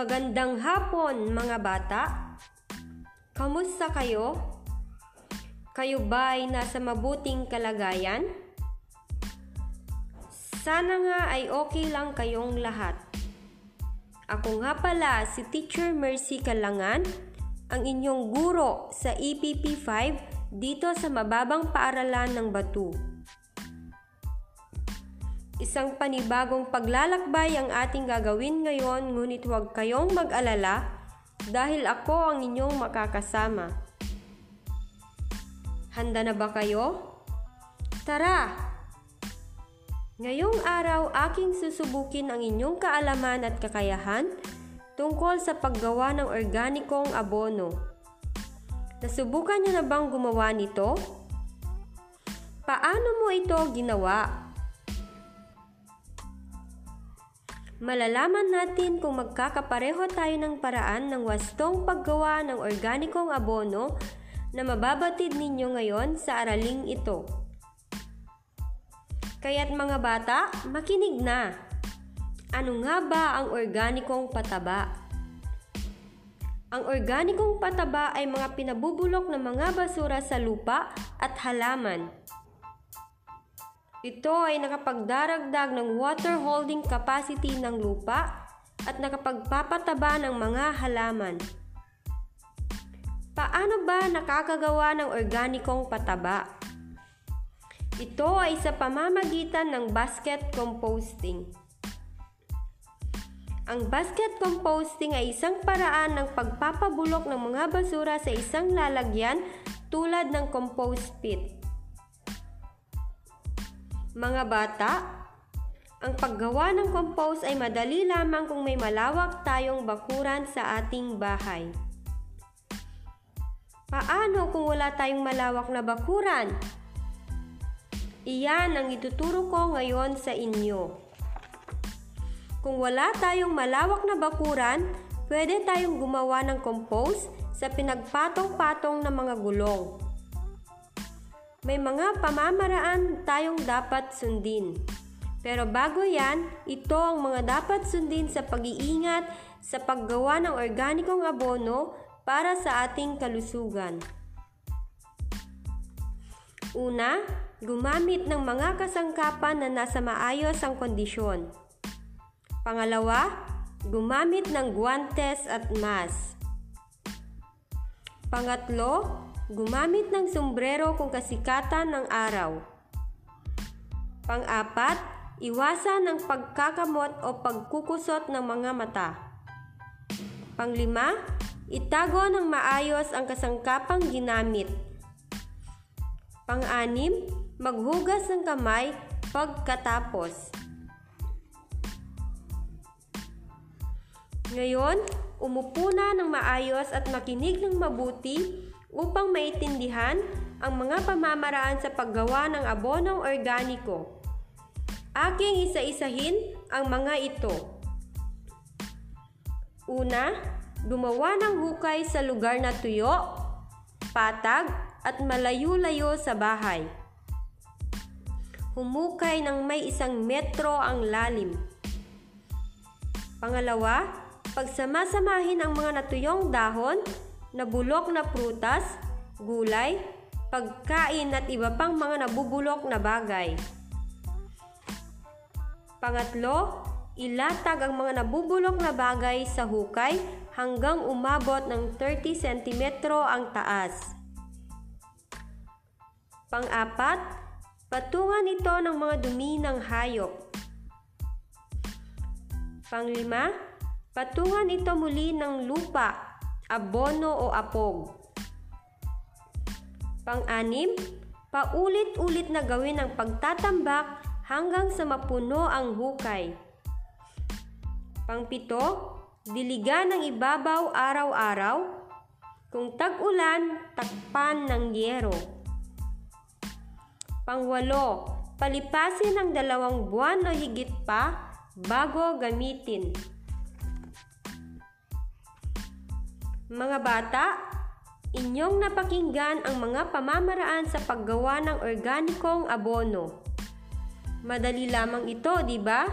Magandang hapon mga bata. Kamusta kayo? Kayo ba ay nasa mabuting kalagayan? Sana nga ay okay lang kayong lahat. Ako nga pala si Teacher Mercy Kalangan, ang inyong guro sa EPP 5 dito sa Mababang Paaralan ng Batu. Isang panibagong paglalakbay ang ating gagawin ngayon ngunit huwag kayong mag-alala dahil ako ang inyong makakasama. Handa na ba kayo? Tara! Ngayong araw aking susubukin ang inyong kaalaman at kakayahan tungkol sa paggawa ng organikong abono. Nasubukan niyo na bang gumawa nito? Paano mo ito ginawa? Malalaman natin kung magkakapareho tayo ng paraan ng wastong paggawa ng organikong abono na mababatid ninyo ngayon sa araling ito. Kaya't mga bata, makinig na. Ano nga ba ang organikong pataba? Ang organikong pataba ay mga pinabubulok ng mga basura sa lupa at halaman ito ay nakapagdaragdag ng water holding capacity ng lupa at nakapagpapataba ng mga halaman. Paano ba nakakagawa ng organikong pataba? Ito ay sa pamamagitan ng basket composting. Ang basket composting ay isang paraan ng pagpapabulok ng mga basura sa isang lalagyan tulad ng compost pit. Mga bata, ang paggawa ng compost ay madali lamang kung may malawak tayong bakuran sa ating bahay. Paano kung wala tayong malawak na bakuran? Iyan ang ituturo ko ngayon sa inyo. Kung wala tayong malawak na bakuran, pwede tayong gumawa ng compost sa pinagpatong-patong na mga gulong. May mga pamamaraan tayong dapat sundin. Pero bago yan, ito ang mga dapat sundin sa pag-iingat sa paggawa ng organikong abono para sa ating kalusugan. Una, gumamit ng mga kasangkapan na nasa maayos ang kondisyon. Pangalawa, gumamit ng guantes at mask. Pangatlo, Gumamit ng sombrero kung kasikatan ng araw. Pang-apat, iwasan ng pagkakamot o pagkukusot ng mga mata. Panglima, itago ng maayos ang kasangkapang ginamit. Pang-anim, maghugas ng kamay pagkatapos. Ngayon, umupo na ng maayos at makinig ng mabuti upang maintindihan ang mga pamamaraan sa paggawa ng abonong organiko. Aking isa-isahin ang mga ito. Una, gumawa ng hukay sa lugar na tuyo, patag at malayo-layo sa bahay. Humukay ng may isang metro ang lalim. Pangalawa, pagsamasamahin ang mga natuyong dahon nabulok na prutas, gulay, pagkain at iba pang mga nabubulok na bagay. Pangatlo, ilatag ang mga nabubulok na bagay sa hukay hanggang umabot ng 30 cm ang taas. Pang-apat, patungan ito ng mga dumi ng hayop. Panglima, patungan ito muli ng lupa abono o apog. Pang-anim, paulit-ulit na gawin ang pagtatambak hanggang sa mapuno ang hukay. Pangpito, diligan ng ibabaw araw-araw. Kung tag-ulan, takpan ng yero. Pangwalo, palipasin ng dalawang buwan o higit pa bago gamitin. Mga bata, inyong napakinggan ang mga pamamaraan sa paggawa ng organikong abono. Madali lamang ito, di ba?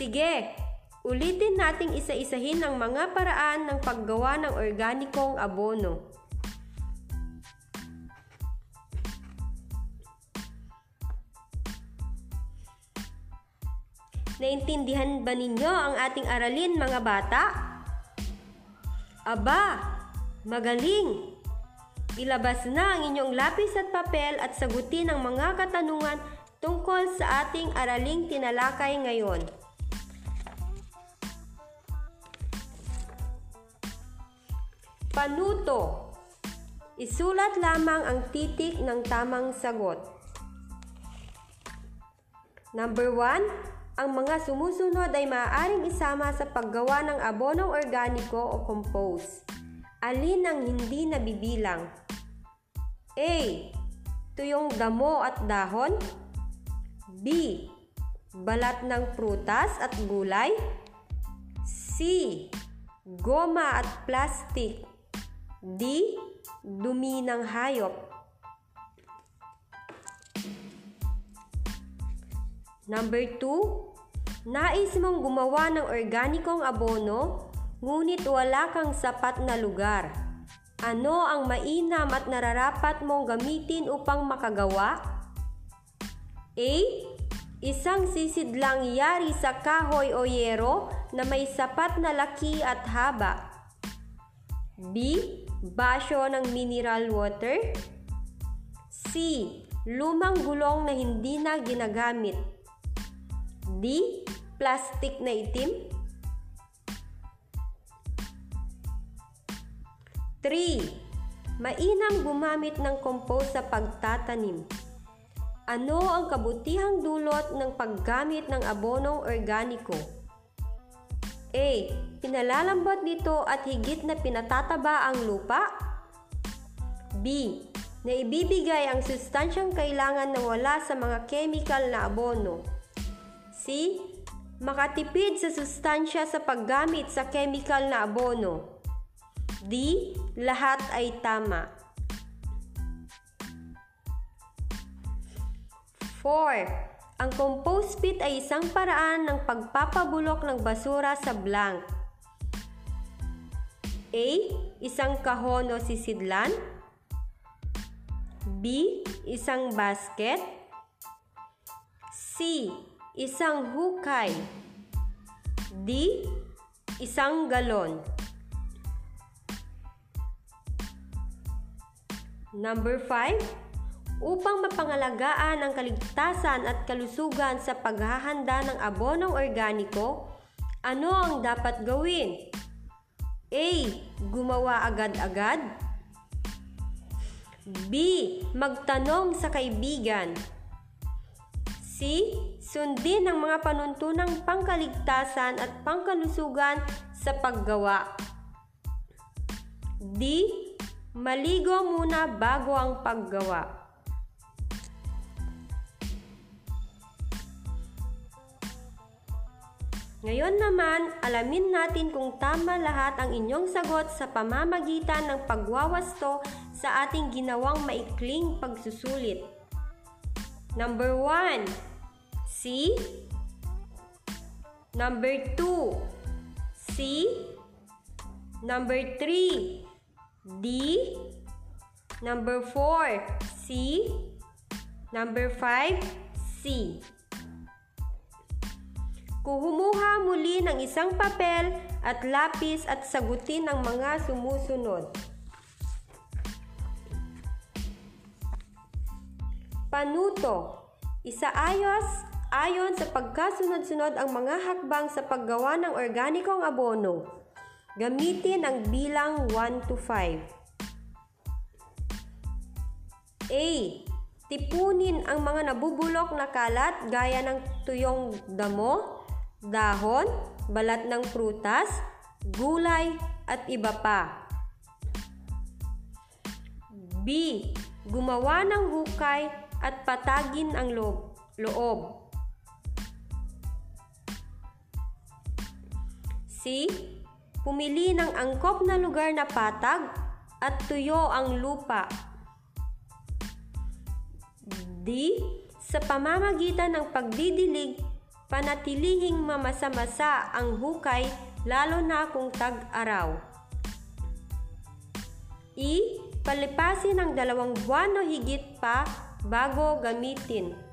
Sige, Ulitin nating isa-isahin ang mga paraan ng paggawa ng organikong abono. Naintindihan ba ninyo ang ating aralin mga bata? Aba, magaling! Ilabas na ang inyong lapis at papel at sagutin ang mga katanungan tungkol sa ating araling tinalakay ngayon. Panuto. Isulat lamang ang titik ng tamang sagot. Number 1. Ang mga sumusunod ay maaaring isama sa paggawa ng abonong organiko o compost. Alin ang hindi nabibilang? A. Tuyong damo at dahon. B. Balat ng prutas at gulay. C. Goma at plastik. D. Dumi ng hayop. Number 2. Nais mong gumawa ng organikong abono, ngunit wala kang sapat na lugar. Ano ang mainam at nararapat mong gamitin upang makagawa? A. Isang sisidlang yari sa kahoy o yero na may sapat na laki at haba. B. Basyo ng mineral water. C. Lumang gulong na hindi na ginagamit. D. Plastic na itim. 3. Mainam gumamit ng compost sa pagtatanim. Ano ang kabutihang dulot ng paggamit ng abonong organiko? A. Pinalalambot nito at higit na pinatataba ang lupa. B. Naibibigay ang sustansyang kailangan na wala sa mga chemical na abono. C. Makatipid sa sustansya sa paggamit sa chemical na abono. D. Lahat ay tama. 4. Ang compost pit ay isang paraan ng pagpapabulok ng basura sa blank. A. Isang kahon o sisidlan. B. Isang basket. C. Isang hukay. D. Isang galon. Number 5. Upang mapangalagaan ang kaligtasan at kalusugan sa paghahanda ng abonong organiko, ano ang dapat gawin? A. Gumawa agad-agad. B. Magtanong sa kaibigan. C. Sundin ang mga panuntunang pangkaligtasan at pangkalusugan sa paggawa. D Maligo muna bago ang paggawa. Ngayon naman, alamin natin kung tama lahat ang inyong sagot sa pamamagitan ng pagwawasto sa ating ginawang maikling pagsusulit. Number 1, C. Number 2, C. Number 3, D. Number 4, C. Number 5, C. Kuhumuha muli ng isang papel at lapis at sagutin ang mga sumusunod. Panuto. Isaayos ayon sa pagkasunod-sunod ang mga hakbang sa paggawa ng organikong abono. Gamitin ang bilang 1 to 5. A. Tipunin ang mga nabubulok na kalat gaya ng tuyong damo, dahon, balat ng prutas, gulay, at iba pa. B. Gumawa ng hukay at patagin ang loob. loob. C. Pumili ng angkop na lugar na patag at tuyo ang lupa. D. Sa pamamagitan ng pagdidilig, panatilihing mamasa-masa ang hukay lalo na kung tag-araw. I. Palipasin ng dalawang buwan o higit pa bago gamitin.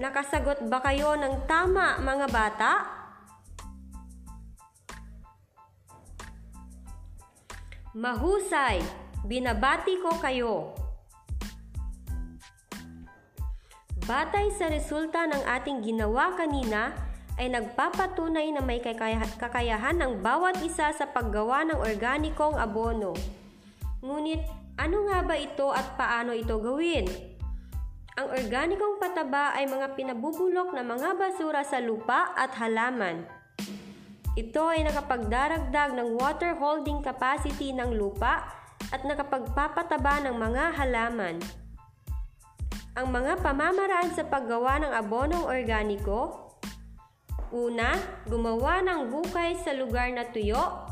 Nakasagot ba kayo ng tama mga bata? Mahusay! Binabati ko kayo. Batay sa resulta ng ating ginawa kanina, ay nagpapatunay na may kakayahan ng bawat isa sa paggawa ng organikong abono. Ngunit ano nga ba ito at paano ito gawin? Ang organikong pataba ay mga pinabubulok na mga basura sa lupa at halaman. Ito ay nakapagdaragdag ng water holding capacity ng lupa at nakapagpapataba ng mga halaman. Ang mga pamamaraan sa paggawa ng abonong organiko Una, gumawa ng bukay sa lugar na tuyo,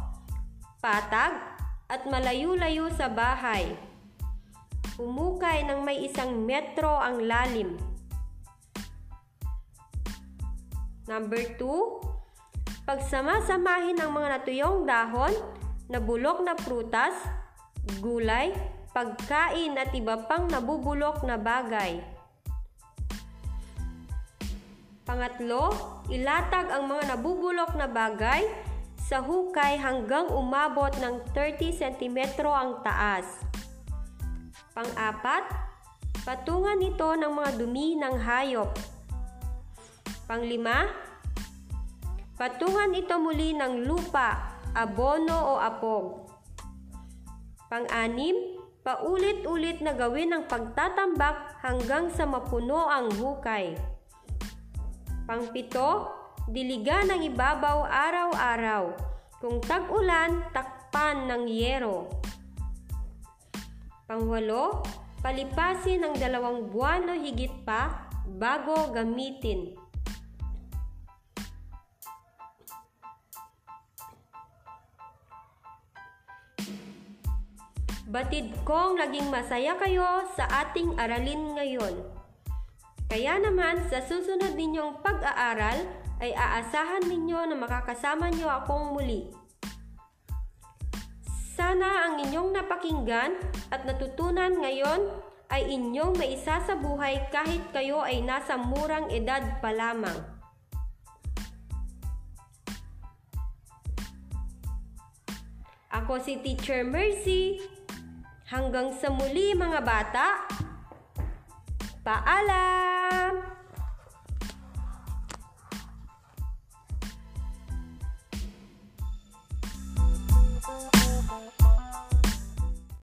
patag, at malayo-layo sa bahay. Umukay ng may isang metro ang lalim. Number 2, pagsama-samahin ang mga natuyong dahon, nabulok na prutas, gulay, pagkain at iba pang nabubulok na bagay. Pangatlo, ilatag ang mga nabubulok na bagay sa hukay hanggang umabot ng 30 cm ang taas. Pang-apat, patungan ito ng mga dumi ng hayop. Panglima, patungan ito muli ng lupa, abono o apog. Pang-anim, paulit-ulit na gawin ang pagtatambak hanggang sa mapuno ang hukay. Pangpito, diligan ng ibabaw araw-araw. Kung tag-ulan, takpan ng yero. Pangwalo, palipasin ng dalawang buwan o higit pa bago gamitin. Batid kong naging masaya kayo sa ating aralin ngayon. Kaya naman sa susunod ninyong pag-aaral ay aasahan ninyo na makakasama nyo akong muli. Sana ang inyong napakinggan at natutunan ngayon ay inyong maisa sa buhay kahit kayo ay nasa murang edad pa lamang. Ako si Teacher Mercy. Hanggang sa muli mga bata. Paalam!